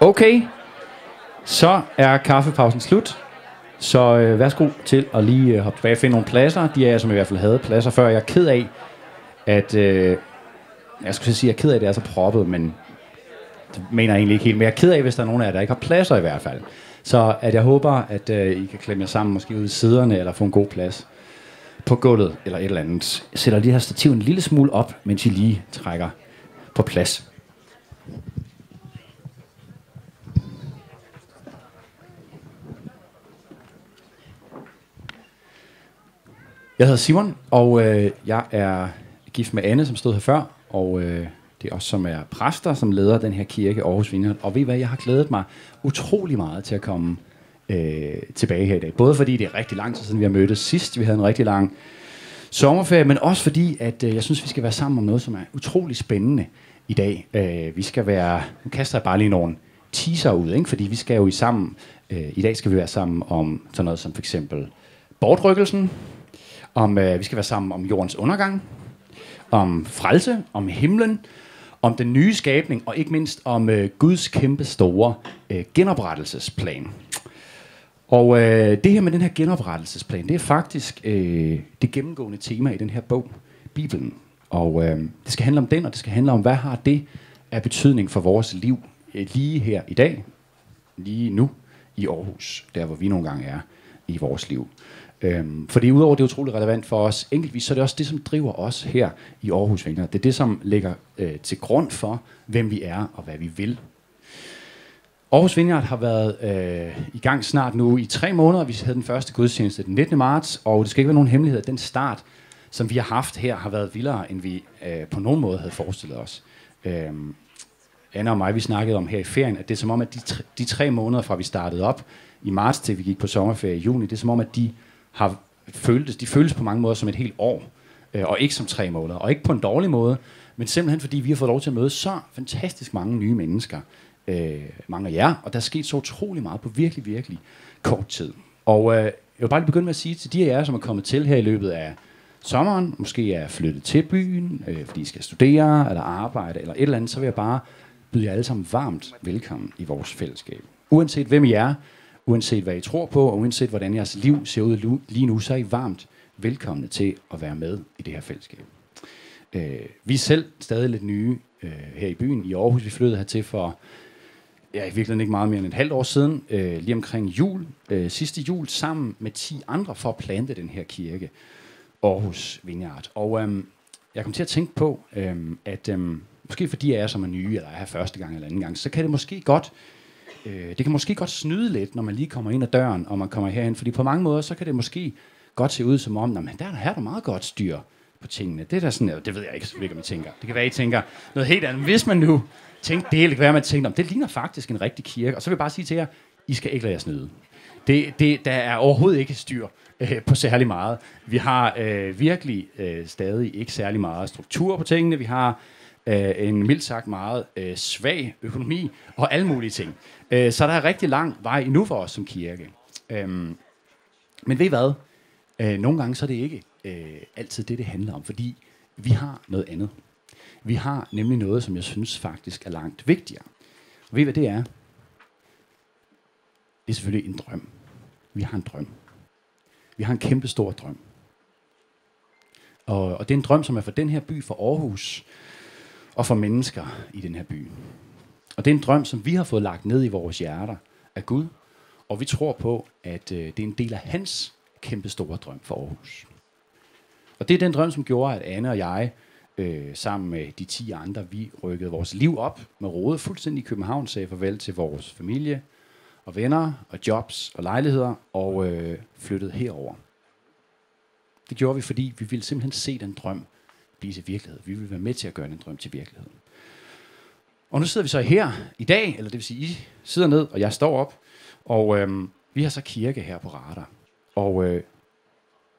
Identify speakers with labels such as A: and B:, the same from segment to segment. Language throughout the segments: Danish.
A: Okay, så er kaffepausen slut. Så øh, værsgo til at lige øh, hoppe tilbage og finde nogle pladser. De af jer, som i hvert fald havde pladser før. Jeg er ked af, at... Øh, jeg skulle sige, at jeg er ked af, at det er så proppet, men det mener jeg egentlig ikke helt. Men jeg er ked af, hvis der er nogen af jer, der ikke har pladser i hvert fald. Så at jeg håber, at øh, I kan klemme jer sammen, måske ud i siderne, eller få en god plads på gulvet, eller et eller andet. Jeg sætter lige her stativ en lille smule op, mens I lige trækker på plads. Jeg hedder Simon, og øh, jeg er gift med Anne, som stod her før, og øh, det er os, som er præster, som leder den her kirke Aarhus Vineyard. Og ved I hvad, jeg har glædet mig utrolig meget til at komme øh, tilbage her i dag. Både fordi det er rigtig lang tid siden, vi har mødtes sidst. Vi havde en rigtig lang sommerferie, men også fordi, at øh, jeg synes, vi skal være sammen om noget, som er utrolig spændende i dag. Øh, vi skal være, nu kaster jeg bare lige nogle teaser ud, ikke? fordi vi skal jo i sammen, øh, i dag skal vi være sammen om sådan noget som for eksempel bortrykkelsen, om øh, vi skal være sammen om jordens undergang, om frelse, om himlen, om den nye skabning, og ikke mindst om øh, Guds kæmpe store øh, genoprettelsesplan. Og øh, det her med den her genoprettelsesplan, det er faktisk øh, det gennemgående tema i den her bog, Bibelen. Og øh, det skal handle om den, og det skal handle om, hvad har det af betydning for vores liv øh, lige her i dag, lige nu i Aarhus, der hvor vi nogle gange er i vores liv. Øhm, fordi udover det er utroligt relevant for os enkeltvis, så er det også det, som driver os her i Aarhus Vinger. Det er det, som ligger øh, til grund for, hvem vi er og hvad vi vil. Aarhus Vineyard har været øh, i gang snart nu i tre måneder. Vi havde den første gudstjeneste den 19. marts, og det skal ikke være nogen hemmelighed, at den start, som vi har haft her, har været vildere, end vi øh, på nogen måde havde forestillet os. Øh, Anna og mig, vi snakkede om her i ferien, at det er som om, at de, tre, de tre måneder fra vi startede op i marts til vi gik på sommerferie i juni, det er som om, at de har føltes, de føles på mange måder som et helt år, øh, og ikke som tre måneder, og ikke på en dårlig måde, men simpelthen fordi vi har fået lov til at møde så fantastisk mange nye mennesker, øh, mange af jer, og der er sket så utrolig meget på virkelig, virkelig kort tid. Og øh, jeg vil bare lige begynde med at sige til de af jer, som er kommet til her i løbet af sommeren, måske er flyttet til byen, øh, fordi I skal studere, eller arbejde, eller et eller andet, så vil jeg bare byde jer alle sammen varmt velkommen i vores fællesskab. Uanset hvem I er, uanset hvad I tror på, og uanset hvordan jeres liv ser ud lige nu, så er I varmt velkomne til at være med i det her fællesskab. Øh, vi er selv stadig lidt nye øh, her i byen i Aarhus. Vi flyttede hertil for ja, i virkeligheden ikke meget mere end et halvt år siden, øh, lige omkring jul, øh, sidste jul, sammen med 10 andre for at plante den her kirke, Aarhus Vineyard. Og øh, jeg kom til at tænke på, øh, at øh, måske fordi jeg er som er nye, eller er her første gang eller anden gang, så kan det måske godt øh, det kan måske godt snyde lidt, når man lige kommer ind ad døren, og man kommer herhen, fordi på mange måder, så kan det måske godt se ud som om, men der, her er der meget godt styr på tingene. Det er der sådan, det ved jeg ikke, ikke om I tænker. Det kan være, I tænker noget helt andet. Hvis man nu tænkte det, det kan være, man tænker, det ligner faktisk en rigtig kirke. Og så vil jeg bare sige til jer, I skal ikke lade jer snyde. Det, det, der er overhovedet ikke styr øh, på særlig meget. Vi har øh, virkelig øh, stadig ikke særlig meget struktur på tingene. Vi har øh, en mildt sagt meget øh, svag økonomi og alle mulige ting. Øh, så der er rigtig lang vej endnu for os som kirke. Øh, men ved I hvad? Øh, nogle gange så er det ikke øh, altid det, det handler om, fordi vi har noget andet. Vi har nemlig noget, som jeg synes faktisk er langt vigtigere. Og ved I hvad det er? Det er selvfølgelig en drøm. Vi har en drøm. Vi har en kæmpe stor drøm. Og, og det er en drøm, som er for den her by, for Aarhus, og for mennesker i den her by. Og det er en drøm, som vi har fået lagt ned i vores hjerter af Gud, og vi tror på, at øh, det er en del af hans kæmpe store drøm for Aarhus. Og det er den drøm, som gjorde, at Anne og jeg, øh, sammen med de 10 andre, vi rykkede vores liv op med rådet fuldstændig i København, sagde farvel til vores familie og venner og jobs og lejligheder, og øh, flyttede herover. Det gjorde vi, fordi vi ville simpelthen se den drøm blive til virkelighed. Vi vil være med til at gøre den drøm til virkelighed. Og nu sidder vi så her i dag, eller det vil sige, I sidder ned, og jeg står op, og øhm, vi har så kirke her på Radar. Og øh, er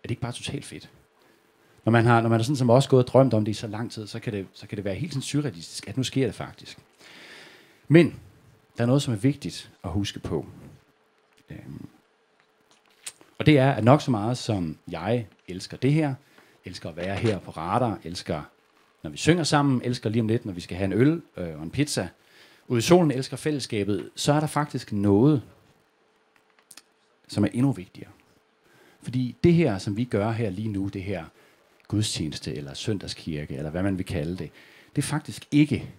A: det ikke bare totalt fedt? Når man har, når man er sådan som også gået og drømt om det i så lang tid, så kan det, så kan det være helt sådan surrealistisk, at nu sker det faktisk. Men der er noget, som er vigtigt at huske på. Øhm, og det er, at nok så meget som jeg elsker det her, elsker at være her på radar, elsker, når vi synger sammen, elsker lige om lidt, når vi skal have en øl øh, og en pizza ude i solen elsker fællesskabet, så er der faktisk noget, som er endnu vigtigere. Fordi det her, som vi gør her lige nu, det her gudstjeneste eller søndagskirke, eller hvad man vil kalde det, det er faktisk ikke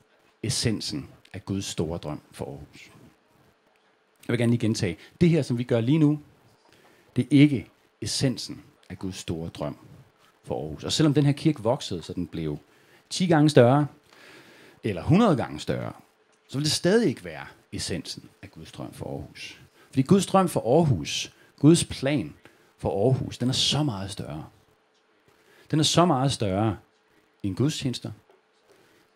A: essensen af Guds store drøm for Aarhus. Jeg vil gerne lige gentage. Det her, som vi gør lige nu, det er ikke essensen af Guds store drøm for Aarhus. Og selvom den her kirke voksede, så den blev 10 gange større, eller 100 gange større, så vil det stadig ikke være essensen af Guds drøm for Aarhus. Fordi Guds drøm for Aarhus, Guds plan for Aarhus, den er så meget større. Den er så meget større end gudstjenester,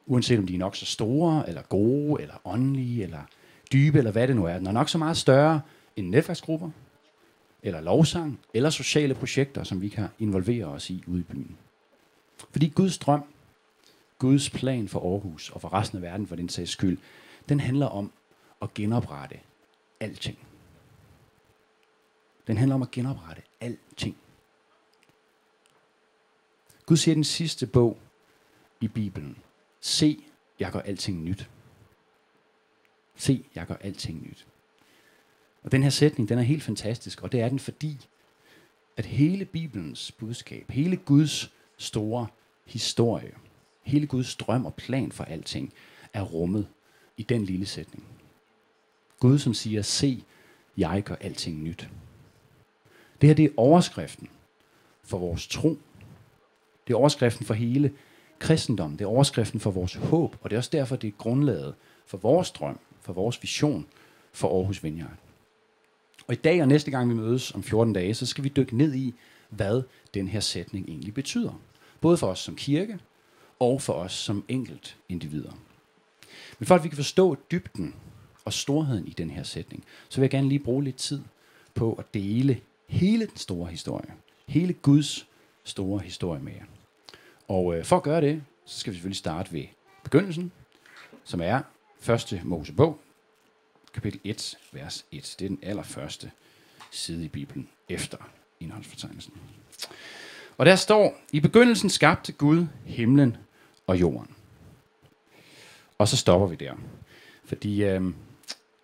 A: uanset om de er nok så store, eller gode, eller åndelige, eller dybe, eller hvad det nu er. Den er nok så meget større end netværksgrupper, eller lovsang, eller sociale projekter, som vi kan involvere os i ude i byen. Fordi Guds drøm, Guds plan for Aarhus, og for resten af verden for den sags skyld, den handler om at genoprette alting. Den handler om at genoprette alting. Gud siger i den sidste bog i Bibelen, se, jeg gør alting nyt. Se, jeg gør alting nyt. Og den her sætning, den er helt fantastisk, og det er den fordi, at hele Bibelens budskab, hele Guds store historie, hele Guds drøm og plan for alting, er rummet i den lille sætning. Gud, som siger, se, jeg gør alting nyt. Det her det er overskriften for vores tro. Det er overskriften for hele kristendommen. Det er overskriften for vores håb, og det er også derfor, det er grundlaget for vores drøm, for vores vision for Aarhus Vineyard. Og i dag og næste gang vi mødes om 14 dage, så skal vi dykke ned i, hvad den her sætning egentlig betyder. Både for os som kirke, og for os som enkelt individer. Men for at vi kan forstå dybden og storheden i den her sætning, så vil jeg gerne lige bruge lidt tid på at dele hele den store historie. Hele Guds store historie med jer. Og øh, for at gøre det, så skal vi selvfølgelig starte ved begyndelsen, som er første Mosebog, kapitel 1, vers 1. Det er den allerførste side i Bibelen efter indholdsfortegnelsen. Og der står, i begyndelsen skabte Gud himlen og jorden. Og så stopper vi der. Fordi øh,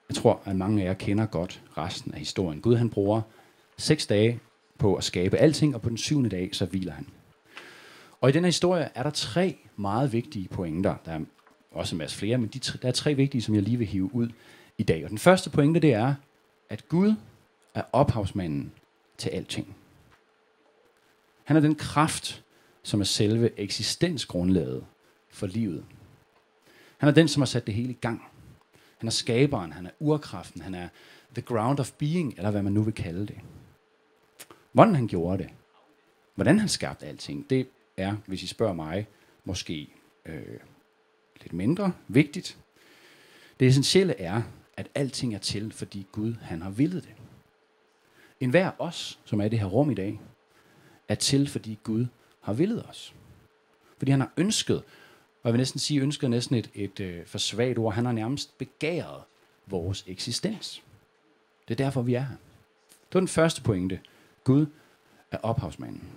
A: jeg tror, at mange af jer kender godt resten af historien. Gud han bruger seks dage på at skabe alting, og på den syvende dag, så hviler han. Og i den her historie er der tre meget vigtige pointer. Der er også en masse flere, men de tre, der er tre vigtige, som jeg lige vil hive ud i dag. Og den første pointe, det er, at Gud er ophavsmanden til alting. Han er den kraft, som er selve eksistensgrundlaget for livet. Han er den, som har sat det hele i gang. Han er skaberen, han er urkraften, han er the ground of being, eller hvad man nu vil kalde det. Hvordan han gjorde det, hvordan han skabte alting, det er, hvis I spørger mig, måske øh, lidt mindre vigtigt. Det essentielle er, at alting er til, fordi Gud han har villet det. En hver os, som er i det her rum i dag, er til, fordi Gud har villet os. Fordi han har ønsket, og jeg vil næsten sige, ønsket næsten et, et øh, for svagt ord, han har nærmest begæret vores eksistens. Det er derfor, vi er her. Det var den første pointe. Gud er ophavsmanden.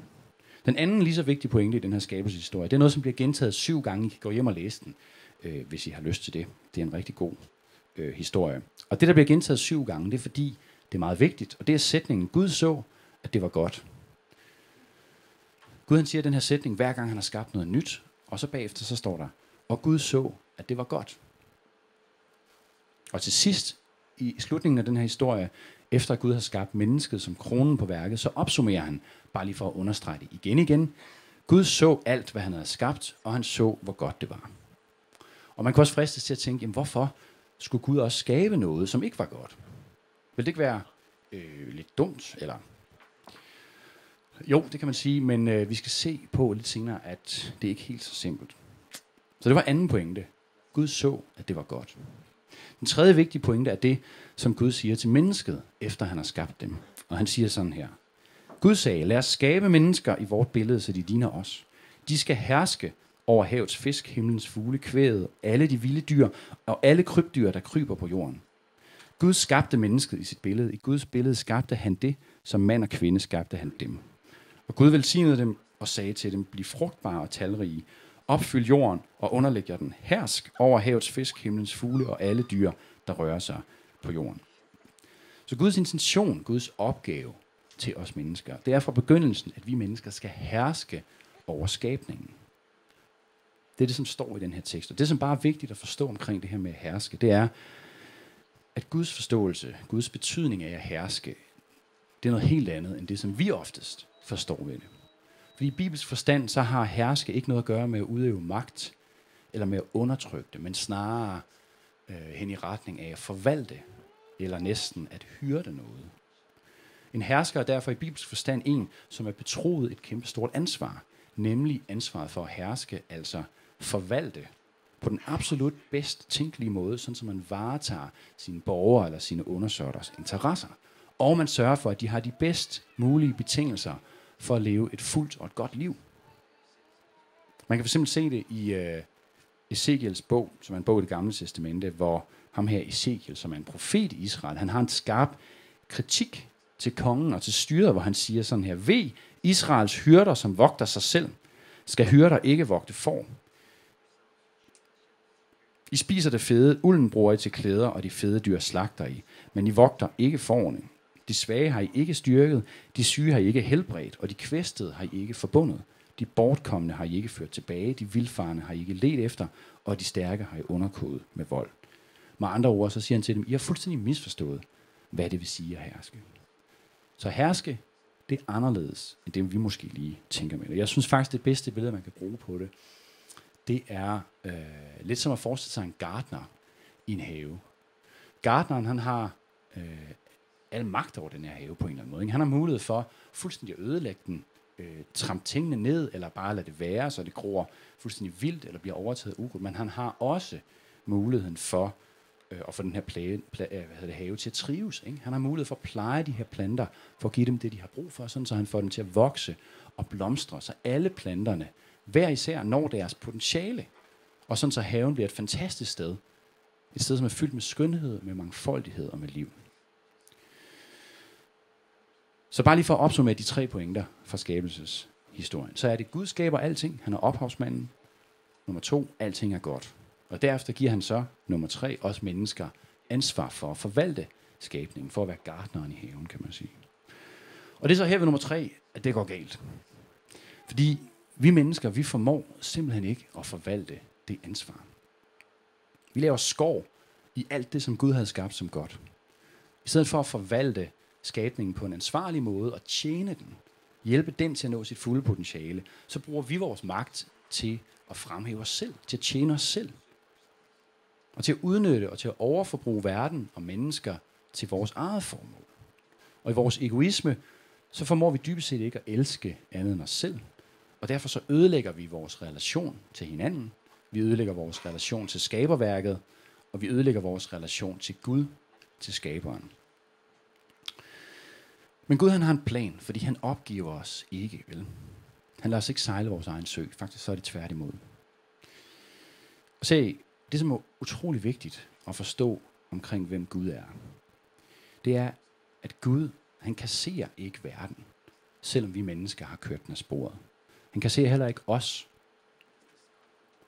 A: Den anden lige så vigtige pointe i den her skabelseshistorie, det er noget, som bliver gentaget syv gange. I kan gå hjem og læse den, øh, hvis I har lyst til det. Det er en rigtig god øh, historie. Og det, der bliver gentaget syv gange, det er fordi, det er meget vigtigt. Og det er sætningen, Gud så, at det var godt. Gud han siger den her sætning, hver gang han har skabt noget nyt. Og så bagefter så står der, og Gud så, at det var godt. Og til sidst, i slutningen af den her historie, efter at Gud har skabt mennesket som kronen på værket, så opsummerer han, bare lige for at understrege det igen igen, Gud så alt, hvad han havde skabt, og han så, hvor godt det var. Og man kan også fristes til at tænke, jamen hvorfor skulle Gud også skabe noget, som ikke var godt? Vil det ikke være øh, lidt dumt, eller jo, det kan man sige, men øh, vi skal se på lidt senere, at det ikke er helt så simpelt. Så det var anden pointe. Gud så, at det var godt. Den tredje vigtige pointe er det, som Gud siger til mennesket, efter han har skabt dem. Og han siger sådan her. Gud sagde, lad os skabe mennesker i vort billede, så de ligner os. De skal herske over havets fisk, himlens fugle, kvædet, alle de vilde dyr og alle krybdyr, der kryber på jorden. Gud skabte mennesket i sit billede. I Guds billede skabte han det, som mand og kvinde skabte han dem. Og Gud velsignede dem og sagde til dem, bliv frugtbare og talrige, Opfyld jorden og underlæg jer den. Hersk over havets fisk, himlens fugle og alle dyr, der rører sig på jorden. Så Guds intention, Guds opgave til os mennesker, det er fra begyndelsen, at vi mennesker skal herske over skabningen. Det er det, som står i den her tekst. Og det, som bare er vigtigt at forstå omkring det her med at herske, det er, at Guds forståelse, Guds betydning af at herske, det er noget helt andet, end det, som vi oftest forstår ved det. Fordi i Bibels forstand, så har herske ikke noget at gøre med at udøve magt, eller med at undertrykke det, men snarere øh, hen i retning af at forvalte, eller næsten at hyrde noget. En hersker er derfor i Bibels forstand en, som er betroet et kæmpe stort ansvar, nemlig ansvaret for at herske, altså forvalte på den absolut bedst tænkelige måde, sådan som man varetager sine borgere eller sine undersøgters interesser. Og man sørger for, at de har de bedst mulige betingelser for at leve et fuldt og et godt liv. Man kan fx se det i øh, Ezekiels bog, som er en bog i det gamle testamente, hvor ham her Ezekiel, som er en profet i Israel, han har en skarp kritik til kongen og til styret, hvor han siger sådan her, ved Israels hyrder, som vogter sig selv, skal hyrder ikke vogte får. I spiser det fede, ulden bruger I til klæder, og de fede dyr slagter I. Men I vogter ikke forne. De svage har I ikke styrket, de syge har I ikke helbredt, og de kvæstede har I ikke forbundet. De bortkommende har I ikke ført tilbage, de vildfarne har I ikke let efter, og de stærke har I underkodet med vold. Med andre ord, så siger han til dem, I har fuldstændig misforstået, hvad det vil sige at herske. Så herske, det er anderledes, end det vi måske lige tænker med det. Jeg synes faktisk, det bedste billede, man kan bruge på det, det er øh, lidt som at forestille sig en gartner i en have. Gartneren, han har øh, al magt over den her have på en eller anden måde. Ikke? Han har mulighed for fuldstændig at ødelægge den, øh, trampe tingene ned, eller bare lade det være, så det gror fuldstændig vildt, eller bliver overtaget af ukrudt. Men han har også muligheden for øh, at få den her plage, pla, øh, hvad hedder det, have til at trives. Ikke? Han har mulighed for at pleje de her planter, for at give dem det, de har brug for, sådan så han får dem til at vokse og blomstre, så alle planterne hver især når deres potentiale. Og sådan så haven bliver et fantastisk sted. Et sted, som er fyldt med skønhed, med mangfoldighed og med liv. Så bare lige for at opsummere de tre pointer fra skabelseshistorien. Så er det, Gud skaber alting. Han er ophavsmanden. Nummer to, alting er godt. Og derefter giver han så, nummer tre, os mennesker ansvar for at forvalte skabningen, for at være gartneren i haven, kan man sige. Og det er så her ved nummer tre, at det går galt. Fordi vi mennesker, vi formår simpelthen ikke at forvalte det ansvar. Vi laver skov i alt det, som Gud havde skabt som godt. I stedet for at forvalte skabningen på en ansvarlig måde og tjene den, hjælpe den til at nå sit fulde potentiale, så bruger vi vores magt til at fremhæve os selv, til at tjene os selv. Og til at udnytte og til at overforbruge verden og mennesker til vores eget formål. Og i vores egoisme, så formår vi dybest set ikke at elske andet end os selv. Og derfor så ødelægger vi vores relation til hinanden. Vi ødelægger vores relation til skaberværket. Og vi ødelægger vores relation til Gud, til skaberen. Men Gud han har en plan, fordi han opgiver os ikke, vel? Han lader os ikke sejle vores egen sø. Faktisk så er det tværtimod. Og se, det som er utrolig vigtigt at forstå omkring, hvem Gud er, det er, at Gud, han kasserer ikke verden, selvom vi mennesker har kørt den af sporet. Han kan heller ikke os.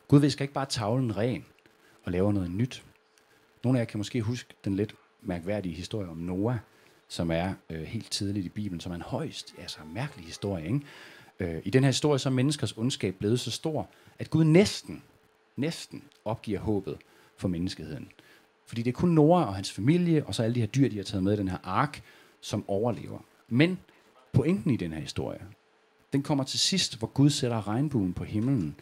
A: Gud visker ikke bare tavlen ren og laver noget nyt. Nogle af jer kan måske huske den lidt mærkværdige historie om Noah, som er øh, helt tidligt i Bibelen, som er en højst altså mærkelig historie. Ikke? Øh, I den her historie så er menneskers ondskab blevet så stor, at Gud næsten, næsten opgiver håbet for menneskeheden. Fordi det er kun Noah og hans familie, og så alle de her dyr, de har taget med i den her ark, som overlever. Men pointen i den her historie, den kommer til sidst, hvor Gud sætter regnbuen på himlen,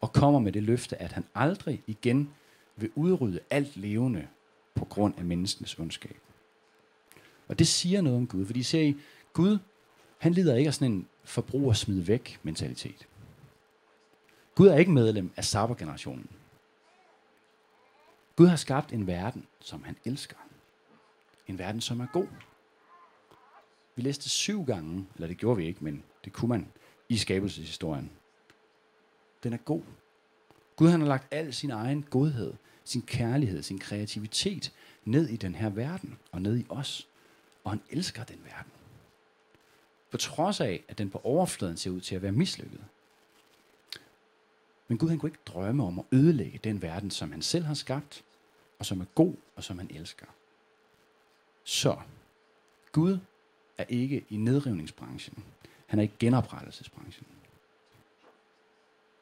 A: og kommer med det løfte, at han aldrig igen vil udrydde alt levende på grund af menneskenes ondskab. Og det siger noget om Gud, fordi ser I, Gud, han lider ikke af sådan en forbrug og smid væk mentalitet. Gud er ikke medlem af sabbergenerationen. Gud har skabt en verden, som han elsker. En verden, som er god. Vi læste syv gange, eller det gjorde vi ikke, men det kunne man i skabelseshistorien. Den er god. Gud han har lagt al sin egen godhed, sin kærlighed, sin kreativitet ned i den her verden og ned i os. Og han elsker den verden. På trods af, at den på overfladen ser ud til at være mislykket. Men Gud han kunne ikke drømme om at ødelægge den verden, som han selv har skabt, og som er god, og som han elsker. Så Gud er ikke i nedrivningsbranchen. Han er i genoprettelsesbranchen.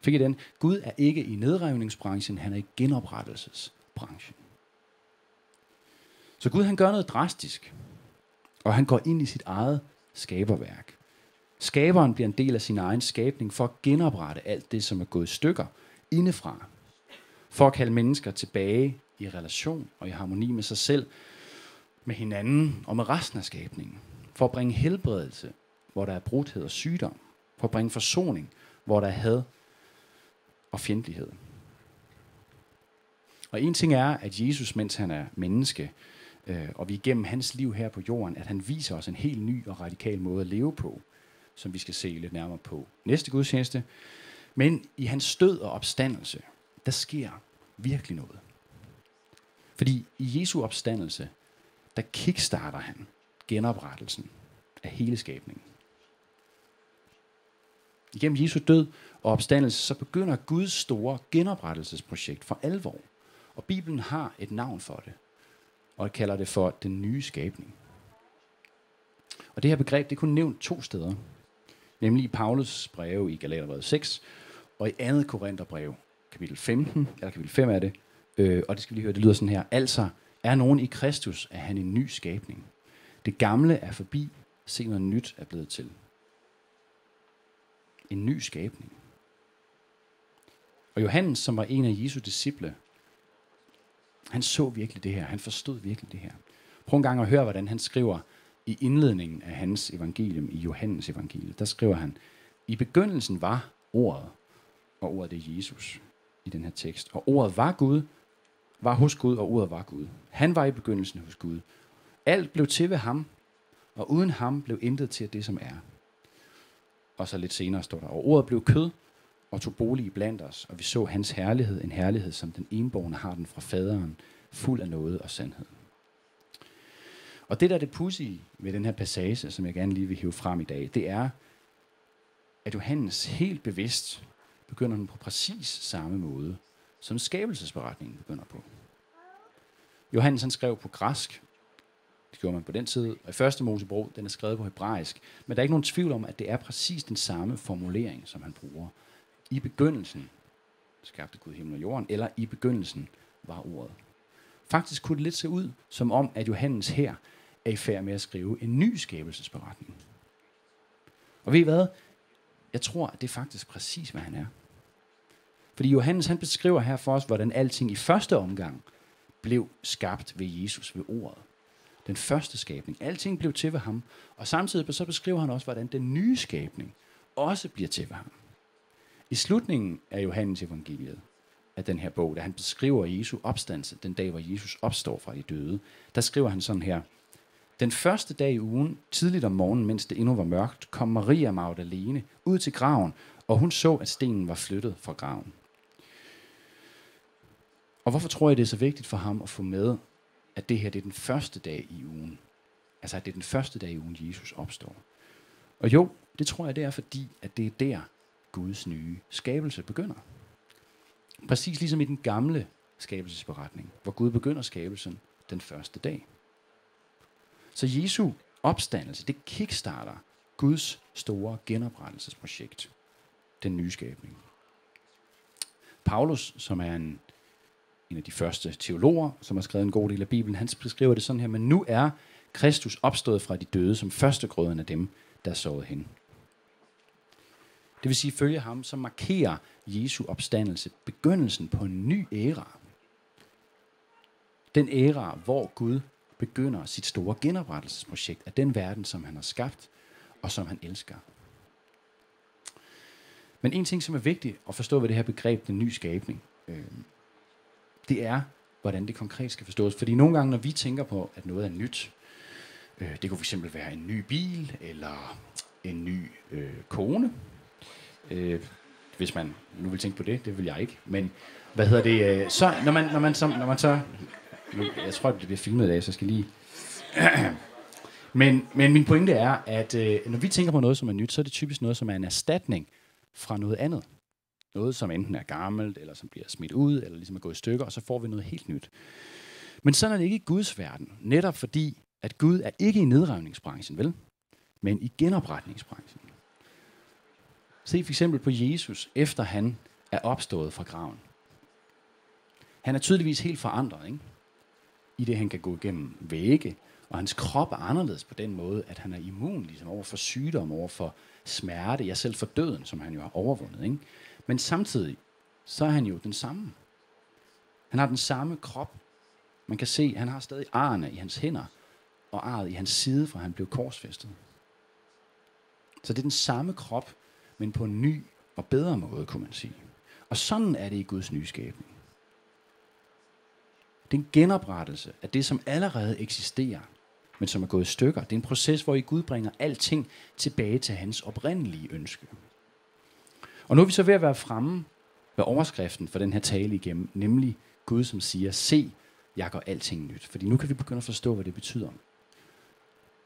A: Fik I den? Gud er ikke i nedrevningsbranchen, han er i genoprettelsesbranchen. Så Gud han gør noget drastisk, og han går ind i sit eget skaberværk. Skaberen bliver en del af sin egen skabning for at genoprette alt det, som er gået i stykker indefra. For at kalde mennesker tilbage i relation og i harmoni med sig selv, med hinanden og med resten af skabningen. For at bringe helbredelse, hvor der er brudhed og sygdom. For at bringe forsoning, hvor der er had og fjendtlighed. Og en ting er, at Jesus, mens han er menneske, øh, og vi igennem hans liv her på jorden, at han viser os en helt ny og radikal måde at leve på, som vi skal se lidt nærmere på næste gudstjeneste. Men i hans død og opstandelse, der sker virkelig noget. Fordi i Jesu opstandelse, der kickstarter han genoprettelsen af hele skabningen. Igennem Jesu død og opstandelse, så begynder Guds store genoprettelsesprojekt for alvor. Og Bibelen har et navn for det, og kalder det for den nye skabning. Og det her begreb, det er kun nævnt to steder. Nemlig i Paulus breve i Galaterbrevet 6, og i andet Korintherbrev, kapitel 15, eller kapitel 5 er det, øh, og det skal vi lige høre, det lyder sådan her. Altså, er nogen i Kristus, er han en ny skabning. Det gamle er forbi, se noget nyt er blevet til. En ny skabning. Og Johannes, som var en af Jesu disciple, han så virkelig det her. Han forstod virkelig det her. Prøv en gang at høre, hvordan han skriver i indledningen af hans evangelium, i Johannes evangeliet. Der skriver han, i begyndelsen var ordet, og ordet er Jesus i den her tekst. Og ordet var Gud, var hos Gud, og ordet var Gud. Han var i begyndelsen hos Gud. Alt blev til ved ham, og uden ham blev intet til det, som er. Og så lidt senere står der, og ordet blev kød og tog bolig blandt os, og vi så hans herlighed, en herlighed, som den enborgne har den fra faderen, fuld af noget og sandhed. Og det, der er det pudsige ved den her passage, som jeg gerne lige vil hive frem i dag, det er, at Johannes helt bevidst begynder den på præcis samme måde, som skabelsesberetningen begynder på. Johannes han skrev på græsk, det gjorde man på den tid, og i første Mosebog, den er skrevet på hebraisk, men der er ikke nogen tvivl om, at det er præcis den samme formulering, som han bruger. I begyndelsen skabte Gud himmel og jorden, eller i begyndelsen var ordet. Faktisk kunne det lidt se ud, som om, at Johannes her er i færd med at skrive en ny skabelsesberetning. Og ved I hvad? Jeg tror, at det er faktisk præcis, hvad han er. Fordi Johannes han beskriver her for os, hvordan alting i første omgang blev skabt ved Jesus, ved ordet. Den første skabning. Alting blev til ved ham. Og samtidig så beskriver han også, hvordan den nye skabning også bliver til ved ham. I slutningen af Johannes evangeliet, af den her bog, da han beskriver Jesu opstandelse, den dag, hvor Jesus opstår fra de døde, der skriver han sådan her. Den første dag i ugen, tidligt om morgenen, mens det endnu var mørkt, kom Maria Magdalene ud til graven, og hun så, at stenen var flyttet fra graven. Og hvorfor tror jeg, det er så vigtigt for ham at få med, at det her det er den første dag i ugen? Altså, at det er den første dag i ugen, Jesus opstår. Og jo, det tror jeg, det er fordi, at det er der, Guds nye skabelse begynder. Præcis ligesom i den gamle skabelsesberetning, hvor Gud begynder skabelsen den første dag. Så Jesu opstandelse, det kickstarter Guds store genoprettelsesprojekt, den nye skabning. Paulus, som er en, en af de første teologer, som har skrevet en god del af Bibelen, han beskriver det sådan her, men nu er Kristus opstået fra de døde som førstegrøden af dem, der er sovet hen. Det vil sige, følge ham, så markerer Jesu opstandelse begyndelsen på en ny æra. Den æra, hvor Gud begynder sit store genoprettelsesprojekt af den verden, som han har skabt og som han elsker. Men en ting, som er vigtigt at forstå ved det her begreb, den nye skabning, øh, det er, hvordan det konkret skal forstås. Fordi nogle gange, når vi tænker på, at noget er nyt, øh, det kunne fx være en ny bil, eller en ny øh, kone, øh, hvis man nu vil tænke på det, det vil jeg ikke. Men hvad hedder det? Øh, så når man, når man, så, når man så... Nu, jeg tror, det bliver filmet i dag, så jeg skal lige... men, men min pointe er, at øh, når vi tænker på noget, som er nyt, så er det typisk noget, som er en erstatning fra noget andet. Noget, som enten er gammelt, eller som bliver smidt ud, eller ligesom er gået i stykker, og så får vi noget helt nyt. Men sådan er det ikke i Guds verden. Netop fordi, at Gud er ikke i nedrevningsbranchen, vel? Men i genopretningsbranchen. Se for eksempel på Jesus, efter han er opstået fra graven. Han er tydeligvis helt forandret, ikke? I det, han kan gå igennem vægge, og hans krop er anderledes på den måde, at han er immun ligesom, over for sygdom, over for smerte, ja selv for døden, som han jo har overvundet. Ikke? Men samtidig, så er han jo den samme. Han har den samme krop. Man kan se, at han har stadig arne i hans hænder, og arret i hans side, for han blev korsfæstet. Så det er den samme krop, men på en ny og bedre måde, kunne man sige. Og sådan er det i Guds nyskabning. Det er en genoprettelse af det, som allerede eksisterer, men som er gået i stykker. Det er en proces, hvor I Gud bringer alting tilbage til hans oprindelige ønske. Og nu er vi så ved at være fremme ved overskriften for den her tale igennem, nemlig Gud, som siger, se, jeg gør alting nyt. Fordi nu kan vi begynde at forstå, hvad det betyder.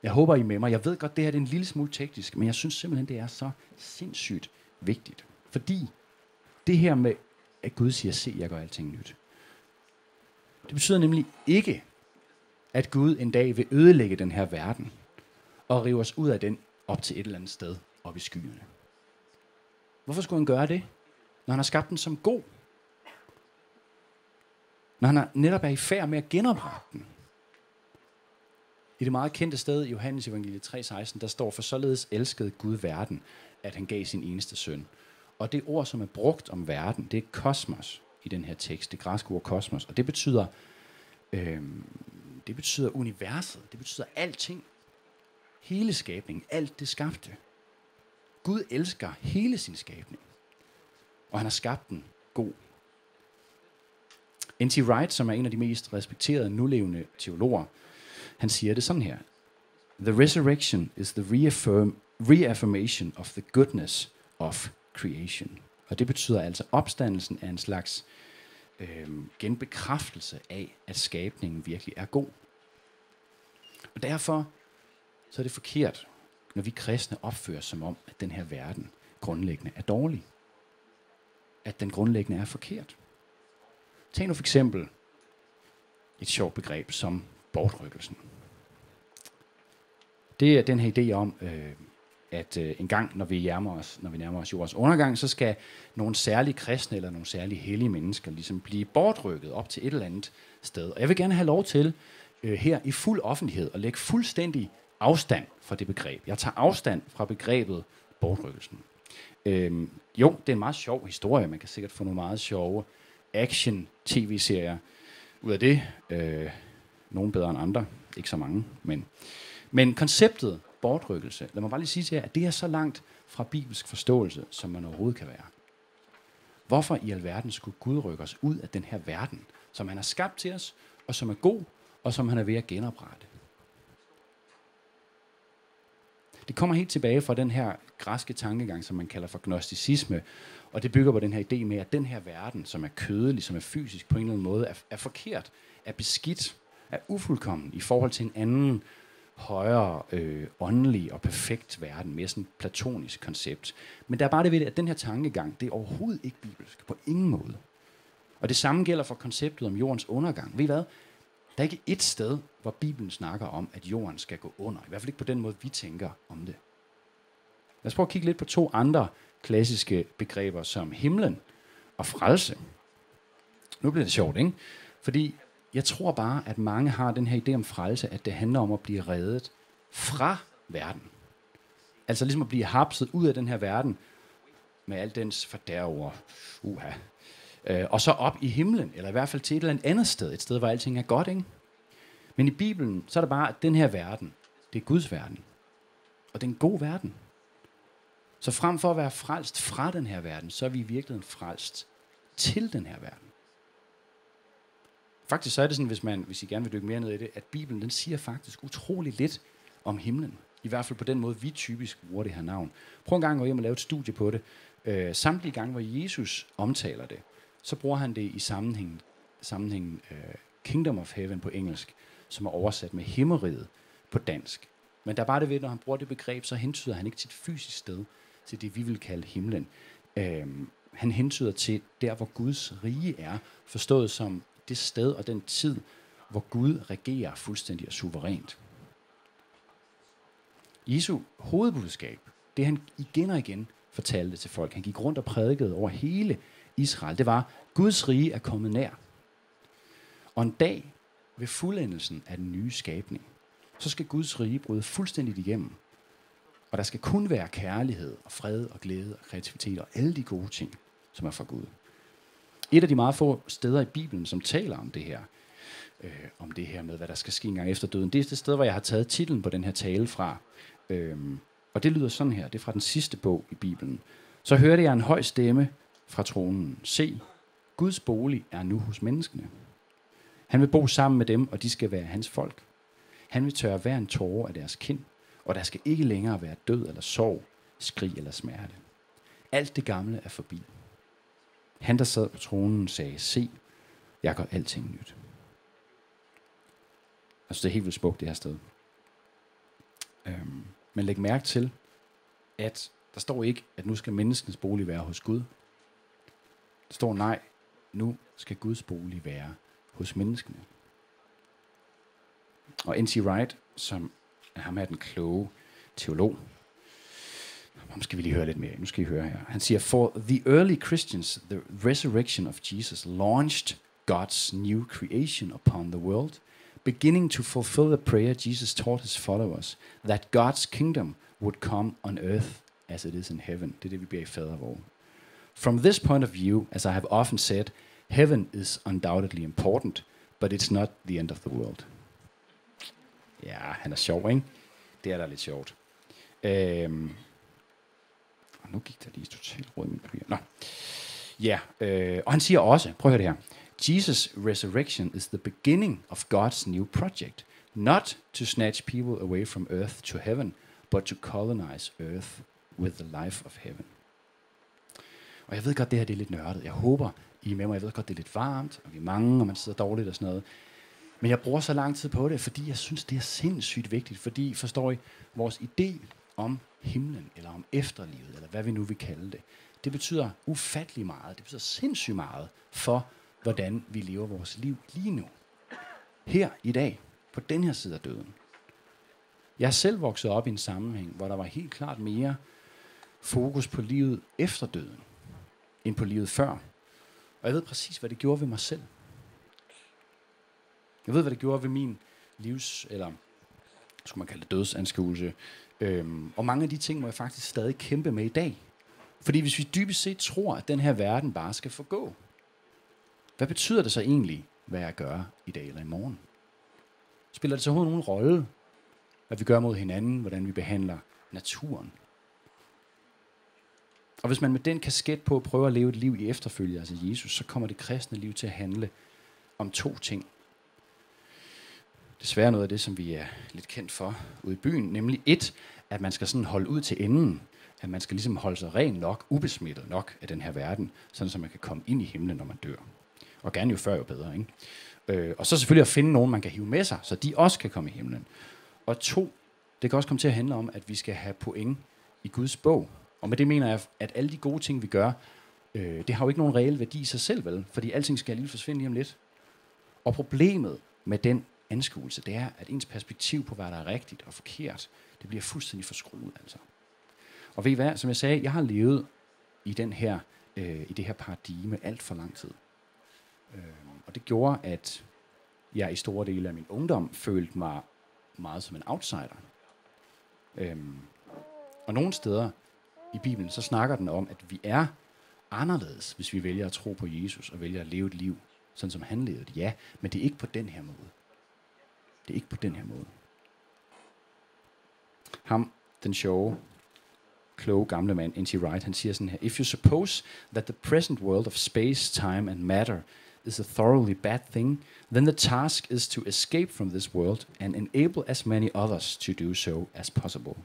A: Jeg håber, I er med mig. Jeg ved godt, det her er en lille smule teknisk, men jeg synes simpelthen, det er så sindssygt vigtigt. Fordi det her med, at Gud siger, se, jeg gør alting nyt. Det betyder nemlig ikke, at Gud en dag vil ødelægge den her verden og rive os ud af den op til et eller andet sted op i skyerne. Hvorfor skulle han gøre det, når han har skabt den som god? Når han netop er i færd med at genoprette den. I det meget kendte sted i Johannes evangeliet 3:16, der står, for således elskede Gud verden, at han gav sin eneste søn. Og det ord, som er brugt om verden, det er kosmos i den her tekst, det græske ord kosmos. Og det betyder, øh, det betyder universet, det betyder alting. Hele skabningen, alt det skabte. Gud elsker hele sin skabning. Og han har skabt den god. N.T. Wright, som er en af de mest respekterede nulevende teologer, han siger det sådan her. The resurrection is the reaffirm, reaffirmation of the goodness of creation. Og det betyder altså, opstandelsen er en slags øh, genbekræftelse af, at skabningen virkelig er god. Og derfor så er det forkert, når vi kristne opfører som om, at den her verden grundlæggende er dårlig. At den grundlæggende er forkert. Tag nu for eksempel et sjovt begreb som bortrykkelsen. Det er den her idé om, øh, at øh, en gang, når vi, nærmer os, når vi nærmer os jordens undergang, så skal nogle særlige kristne eller nogle særlige hellige mennesker ligesom blive bortrykket op til et eller andet sted. Og jeg vil gerne have lov til øh, her i fuld offentlighed at lægge fuldstændig afstand fra det begreb. Jeg tager afstand fra begrebet bortrykkelsen. Øhm, jo, det er en meget sjov historie. Man kan sikkert få nogle meget sjove action-tv-serier ud af det. Øh, nogle bedre end andre. Ikke så mange, men... Men konceptet bortrykkelse, lad mig bare lige sige til jer, at det er så langt fra bibelsk forståelse, som man overhovedet kan være. Hvorfor i alverden skulle Gud rykke os ud af den her verden, som han har skabt til os, og som er god, og som han er ved at genoprette? Det kommer helt tilbage fra den her græske tankegang, som man kalder for gnosticisme, og det bygger på den her idé med, at den her verden, som er kødelig, som er fysisk på en eller anden måde, er, er forkert, er beskidt, er ufuldkommen i forhold til en anden, højere øh, åndelig og perfekt verden, mere sådan platonisk koncept. Men der er bare det ved det, at den her tankegang, det er overhovedet ikke bibelsk, på ingen måde. Og det samme gælder for konceptet om jordens undergang. Ved I hvad? Der er ikke et sted, hvor Bibelen snakker om, at jorden skal gå under. I hvert fald ikke på den måde, vi tænker om det. Lad os prøve at kigge lidt på to andre klassiske begreber, som himlen og frelse. Nu bliver det sjovt, ikke? Fordi jeg tror bare, at mange har den her idé om frelse, at det handler om at blive reddet fra verden. Altså ligesom at blive hapset ud af den her verden, med al dens fordærver, uha, øh, og så op i himlen, eller i hvert fald til et eller andet sted, et sted, hvor alting er godt, ikke? Men i Bibelen, så er det bare, at den her verden, det er Guds verden. Og det er en god verden. Så frem for at være frelst fra den her verden, så er vi i virkeligheden frelst til den her verden. Faktisk så er det sådan, hvis, man, hvis I gerne vil dykke mere ned i det, at Bibelen den siger faktisk utrolig lidt om himlen. I hvert fald på den måde, vi typisk bruger det her navn. Prøv en gang at gå hjem og lave et studie på det. Øh, samtlige gange, hvor Jesus omtaler det, så bruger han det i sammenhæng, sammenhæng uh, Kingdom of Heaven på engelsk, som er oversat med himmeriget på dansk. Men der er bare det ved, når han bruger det begreb, så hentyder han ikke til et fysisk sted, til det vi vil kalde himlen. Øhm, han hentyder til der, hvor Guds rige er, forstået som det sted og den tid, hvor Gud regerer fuldstændig og suverænt. Jesu hovedbudskab, det han igen og igen fortalte til folk, han gik rundt og prædikede over hele Israel, det var, Guds rige er kommet nær. Og en dag ved fuldendelsen af den nye skabning, så skal Guds rige bryde fuldstændigt igennem. Og der skal kun være kærlighed og fred og glæde og kreativitet og alle de gode ting, som er fra Gud. Et af de meget få steder i Bibelen, som taler om det her, øh, om det her med, hvad der skal ske engang efter døden, det er det sted, hvor jeg har taget titlen på den her tale fra. Øh, og det lyder sådan her, det er fra den sidste bog i Bibelen. Så hørte jeg en høj stemme fra tronen. Se, Guds bolig er nu hos menneskene. Han vil bo sammen med dem, og de skal være hans folk. Han vil tørre hver en tårer af deres kind, og der skal ikke længere være død eller sorg, skrig eller smerte. Alt det gamle er forbi. Han, der sad på tronen, sagde, se, jeg gør alting nyt. Altså, det er helt vildt smukt, det her sted. Øhm, men læg mærke til, at der står ikke, at nu skal menneskens bolig være hos Gud. Står nej, nu skal Guds bolig være hos menneskene. Og N.C. Wright, som er ham her den kloge teolog, ham skal vi lige høre lidt mere. Nu skal I høre her. Han siger, For the early Christians, the resurrection of Jesus launched God's new creation upon the world, beginning to fulfill the prayer Jesus taught his followers, that God's kingdom would come on earth as it is in heaven. Det er det, vi beder i fader. From this point of view, as I have often said, heaven is undoubtedly important, but it's not the end of the world. Ja, han er sjov, ikke? Det er da lidt sjovt. Øhm, og nu gik der lige totalt råd i min papir. Nå. Ja, øh, og han siger også, prøv at høre det her. Jesus' resurrection is the beginning of God's new project, not to snatch people away from earth to heaven, but to colonize earth with the life of heaven. Og jeg ved godt, det her det er lidt nørdet. Jeg håber, I er med mig. Jeg ved godt, det er lidt varmt, og vi er mange, og man sidder dårligt og sådan noget. Men jeg bruger så lang tid på det, fordi jeg synes, det er sindssygt vigtigt. Fordi, forstår I, vores idé om himlen, eller om efterlivet, eller hvad vi nu vil kalde det, det betyder ufattelig meget. Det betyder sindssygt meget for, hvordan vi lever vores liv lige nu. Her i dag, på den her side af døden. Jeg er selv vokset op i en sammenhæng, hvor der var helt klart mere fokus på livet efter døden, end på livet før. Og jeg ved præcis, hvad det gjorde ved mig selv. Jeg ved, hvad det gjorde ved min livs, eller skulle man kalde det dødsanskuelse. Øhm, og mange af de ting må jeg faktisk stadig kæmpe med i dag. Fordi hvis vi dybest set tror, at den her verden bare skal forgå, hvad betyder det så egentlig, hvad jeg gør i dag eller i morgen? Spiller det så overhovedet nogen rolle, hvad vi gør mod hinanden, hvordan vi behandler naturen? Og hvis man med den kasket på prøver at leve et liv i efterfølge, altså Jesus, så kommer det kristne liv til at handle om to ting. Desværre noget af det, som vi er lidt kendt for ude i byen, nemlig et, at man skal sådan holde ud til enden, at man skal ligesom holde sig ren nok, ubesmittet nok af den her verden, sådan så man kan komme ind i himlen, når man dør. Og gerne jo før jo bedre, ikke? Øh, og så selvfølgelig at finde nogen, man kan hive med sig, så de også kan komme i himlen. Og to, det kan også komme til at handle om, at vi skal have point i Guds bog. Og med det mener jeg, at alle de gode ting, vi gør, øh, det har jo ikke nogen reel værdi i sig selv, vel? Fordi alting skal lige forsvinde lige om lidt. Og problemet med den anskuelse, det er, at ens perspektiv på, hvad der er rigtigt og forkert, det bliver fuldstændig forskruet, altså. Og ved I hvad, som jeg sagde, jeg har levet i, den her, øh, i det her paradigme alt for lang tid. Øh, og det gjorde, at jeg i store dele af min ungdom følte mig meget som en outsider. Øh, og nogle steder i Bibelen, så snakker den om, at vi er anderledes, hvis vi vælger at tro på Jesus og vælger at leve et liv, sådan som han levede. Ja, men det er ikke på den her måde. Det er ikke på den her måde. Ham, den sjove, kloge gamle mand, N.T. Wright, han siger sådan her, If you suppose that the present world of space, time and matter is a thoroughly bad thing, then the task is to escape from this world and enable as many others to do so as possible.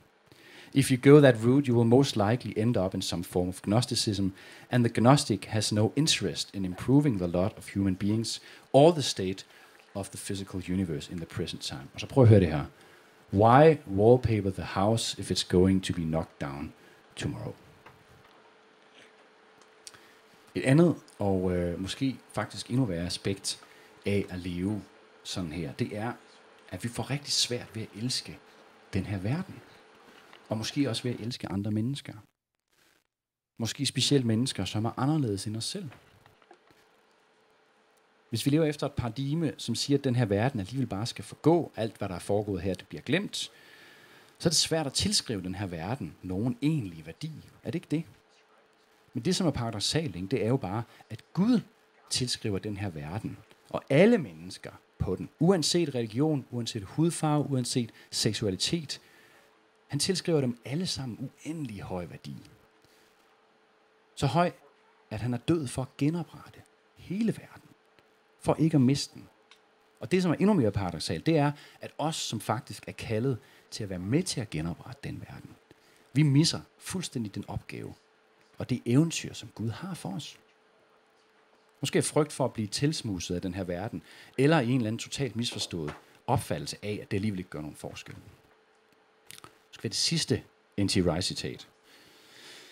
A: If you go that route, you will most likely end up in some form of Gnosticism, and the Gnostic has no interest in improving the lot of human beings or the state of the physical universe in the present time. Og så prøv at høre det her. Why wallpaper the house if it's going to be knocked down tomorrow? Et andet, og øh, måske faktisk endnu værre aspekt af at leve sådan her, det er, at vi får rigtig svært ved at elske den her verden. Og måske også ved at elske andre mennesker. Måske specielt mennesker, som er anderledes end os selv. Hvis vi lever efter et paradigme, som siger, at den her verden alligevel bare skal forgå, alt hvad der er foregået her, det bliver glemt, så er det svært at tilskrive den her verden nogen egentlig værdi. Er det ikke det? Men det, som er paradoxalt, det er jo bare, at Gud tilskriver den her verden, og alle mennesker på den, uanset religion, uanset hudfarve, uanset seksualitet, han tilskriver dem alle sammen uendelig høj værdi. Så høj, at han er død for at genoprette hele verden, for ikke at miste den. Og det, som er endnu mere paradoxalt, det er, at os, som faktisk er kaldet til at være med til at genoprette den verden, vi misser fuldstændig den opgave, og det eventyr, som Gud har for os. Måske frygt for at blive tilsmuset af den her verden, eller i en eller anden totalt misforstået opfattelse af, at det alligevel ikke gør nogen forskel. Skal det sidste N.T. Rice citat.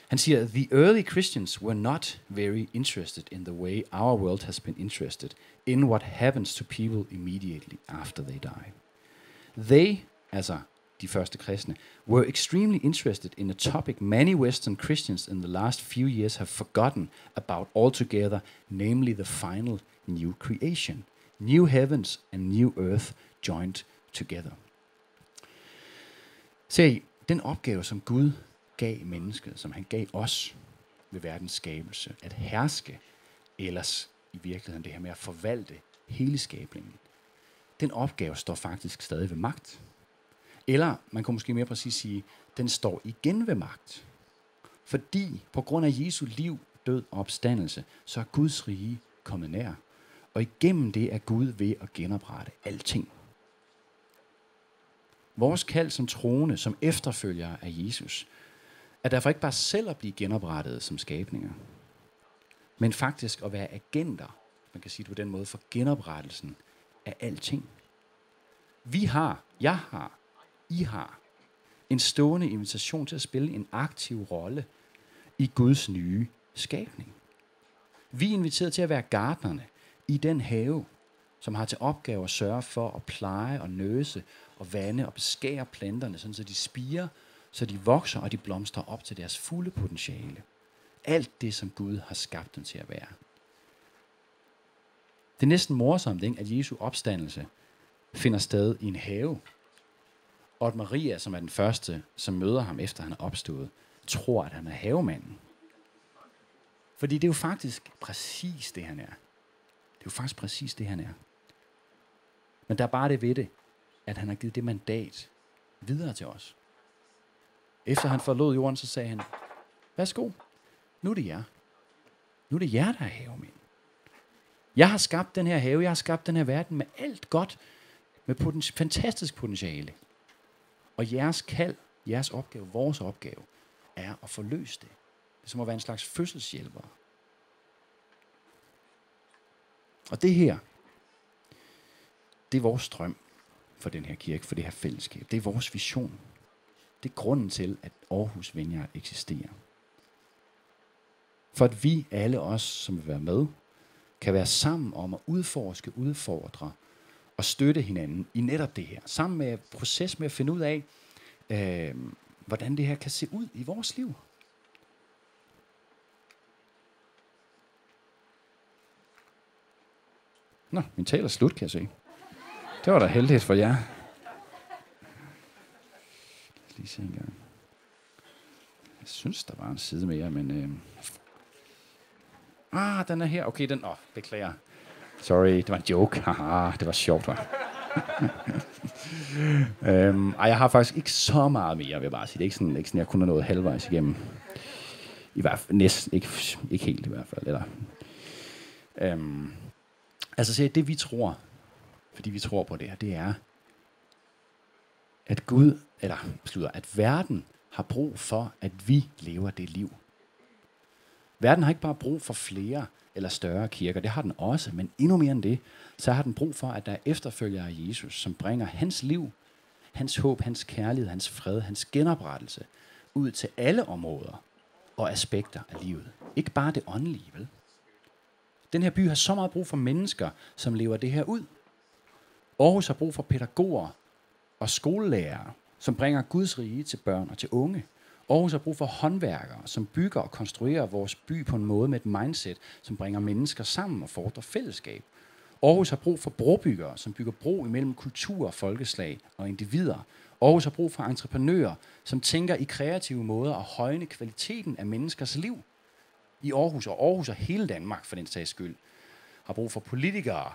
A: Han siger, The early Christians were not very interested in the way our world has been interested in what happens to people immediately after they die. They, altså de første kristne, were extremely interested in a topic many Western Christians in the last few years have forgotten about altogether, namely the final new creation, new heavens and new earth joined together. Se, den opgave, som Gud gav mennesket, som han gav os ved verdens skabelse, at herske, ellers i virkeligheden det her med at forvalte hele skabningen, den opgave står faktisk stadig ved magt. Eller man kunne måske mere præcis sige, den står igen ved magt. Fordi på grund af Jesu liv, død og opstandelse, så er Guds rige kommet nær. Og igennem det er Gud ved at genoprette alting. Vores kald som troende, som efterfølger af Jesus, er derfor ikke bare selv at blive genoprettet som skabninger, men faktisk at være agenter, man kan sige det på den måde, for genoprettelsen af alting. Vi har, jeg har, I har en stående invitation til at spille en aktiv rolle i Guds nye skabning. Vi er inviteret til at være gardnerne i den have, som har til opgave at sørge for at pleje og nøse og vande og beskære planterne, sådan så de spiger, så de vokser og de blomstrer op til deres fulde potentiale. Alt det, som Gud har skabt dem til at være. Det er næsten morsomt, ikke, at Jesu opstandelse finder sted i en have, og at Maria, som er den første, som møder ham efter han er opstået, tror, at han er havemanden. Fordi det er jo faktisk præcis det, han er. Det er jo faktisk præcis det, han er. Men der er bare det ved det, at han har givet det mandat videre til os. Efter han forlod jorden, så sagde han, værsgo, nu er det jer. Nu er det jer, der er havemænd. Jeg har skabt den her have, jeg har skabt den her verden med alt godt, med poten- fantastisk potentiale. Og jeres kald, jeres opgave, vores opgave, er at forløse det. Det er som at være en slags fødselshjælper. Og det her, det er vores drøm for den her kirke, for det her fællesskab. Det er vores vision. Det er grunden til, at Aarhus Vineyard eksisterer. For at vi alle os, som vil være med, kan være sammen om at udforske, udfordre og støtte hinanden i netop det her. Sammen med proces med at finde ud af, øh, hvordan det her kan se ud i vores liv. Nå, min tale er slut, kan jeg se. Det var da heldigt for jer. Lige se en gang. Jeg synes, der var en side mere, men... Øh... Ah, den er her. Okay, den... Åh, oh, beklager. Sorry, det var en joke. Haha, det var sjovt, var. øhm, ej, jeg har faktisk ikke så meget mere, vil jeg bare sige. Det er ikke sådan, ikke sådan jeg kun har nået halvvejs igennem. I hvert fald næsten, ikke, ikke helt i hvert fald. Eller, øhm, altså, se, det vi tror, fordi vi tror på det her, det er, at Gud, eller slutter, at verden har brug for, at vi lever det liv. Verden har ikke bare brug for flere eller større kirker, det har den også, men endnu mere end det, så har den brug for, at der er efterfølgere af Jesus, som bringer hans liv, hans håb, hans kærlighed, hans fred, hans genoprettelse ud til alle områder og aspekter af livet. Ikke bare det åndelige, vel? Den her by har så meget brug for mennesker, som lever det her ud. Aarhus har brug for pædagoger og skolelærere, som bringer Guds rige til børn og til unge. Aarhus har brug for håndværkere, som bygger og konstruerer vores by på en måde med et mindset, som bringer mennesker sammen og fordrer fællesskab. Aarhus har brug for brobyggere, som bygger bro imellem kultur, folkeslag og individer. Aarhus har brug for entreprenører, som tænker i kreative måder at højne kvaliteten af menneskers liv. I Aarhus og Aarhus og hele Danmark, for den sags skyld, har brug for politikere,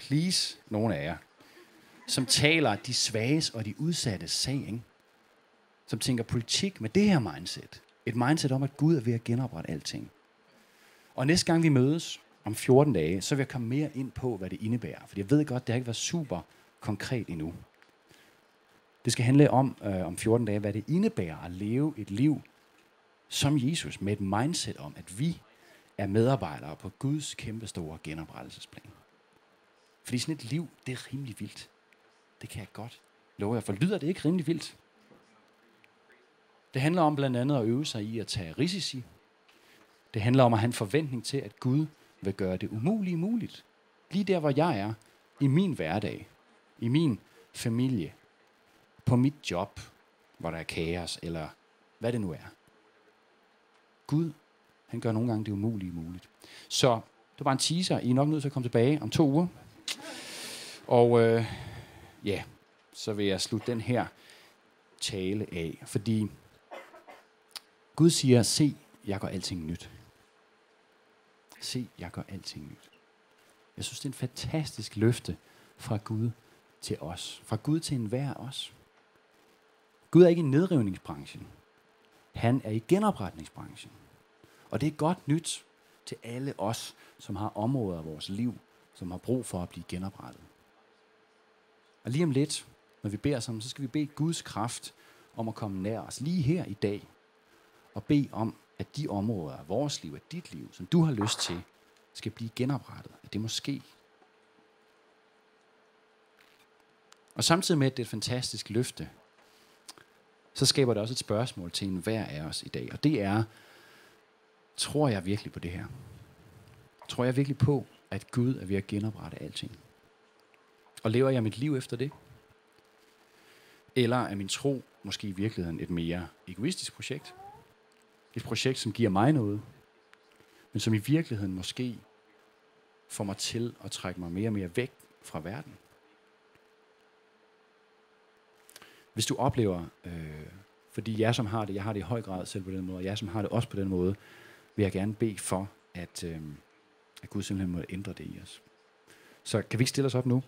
A: please, nogle af jer, som taler de svages og de udsatte sag, ikke? som tænker politik med det her mindset. Et mindset om, at Gud er ved at genoprette alting. Og næste gang vi mødes om 14 dage, så vil jeg komme mere ind på, hvad det indebærer. For jeg ved godt, det har ikke været super konkret endnu. Det skal handle om, øh, om 14 dage, hvad det indebærer at leve et liv som Jesus, med et mindset om, at vi er medarbejdere på Guds kæmpestore genoprettelsesplan. Fordi sådan et liv, det er rimelig vildt. Det kan jeg godt love jer, for lyder det ikke rimelig vildt? Det handler om blandt andet at øve sig i at tage risici. Det handler om at have en forventning til, at Gud vil gøre det umulige muligt. Lige der, hvor jeg er, i min hverdag, i min familie, på mit job, hvor der er kaos, eller hvad det nu er. Gud, han gør nogle gange det umulige muligt. Så det var en teaser. I er nok nødt til at komme tilbage om to uger. Og øh, ja, så vil jeg slutte den her tale af, fordi Gud siger, se, jeg gør alting nyt. Se, jeg gør alting nyt. Jeg synes, det er en fantastisk løfte fra Gud til os. Fra Gud til enhver af os. Gud er ikke i nedrivningsbranchen. Han er i genopretningsbranchen. Og det er godt nyt til alle os, som har områder af vores liv, som har brug for at blive genoprettet. Og lige om lidt, når vi beder sammen, så skal vi bede Guds kraft om at komme nær os lige her i dag. Og bede om, at de områder af vores liv, af dit liv, som du har lyst til, skal blive genoprettet. At det må ske. Og samtidig med, at det er et fantastisk løfte, så skaber det også et spørgsmål til enhver af os i dag. Og det er, tror jeg virkelig på det her? Tror jeg virkelig på, at Gud er ved at genoprette alting? Og lever jeg mit liv efter det? Eller er min tro måske i virkeligheden et mere egoistisk projekt? Et projekt, som giver mig noget, men som i virkeligheden måske får mig til at trække mig mere og mere væk fra verden. Hvis du oplever, øh, fordi jeg som har det, jeg har det i høj grad selv på den måde, og jeg som har det også på den måde, vil jeg gerne bede for, at, øh, at Gud simpelthen må ændre det i os. Så kan vi ikke stille os op nu?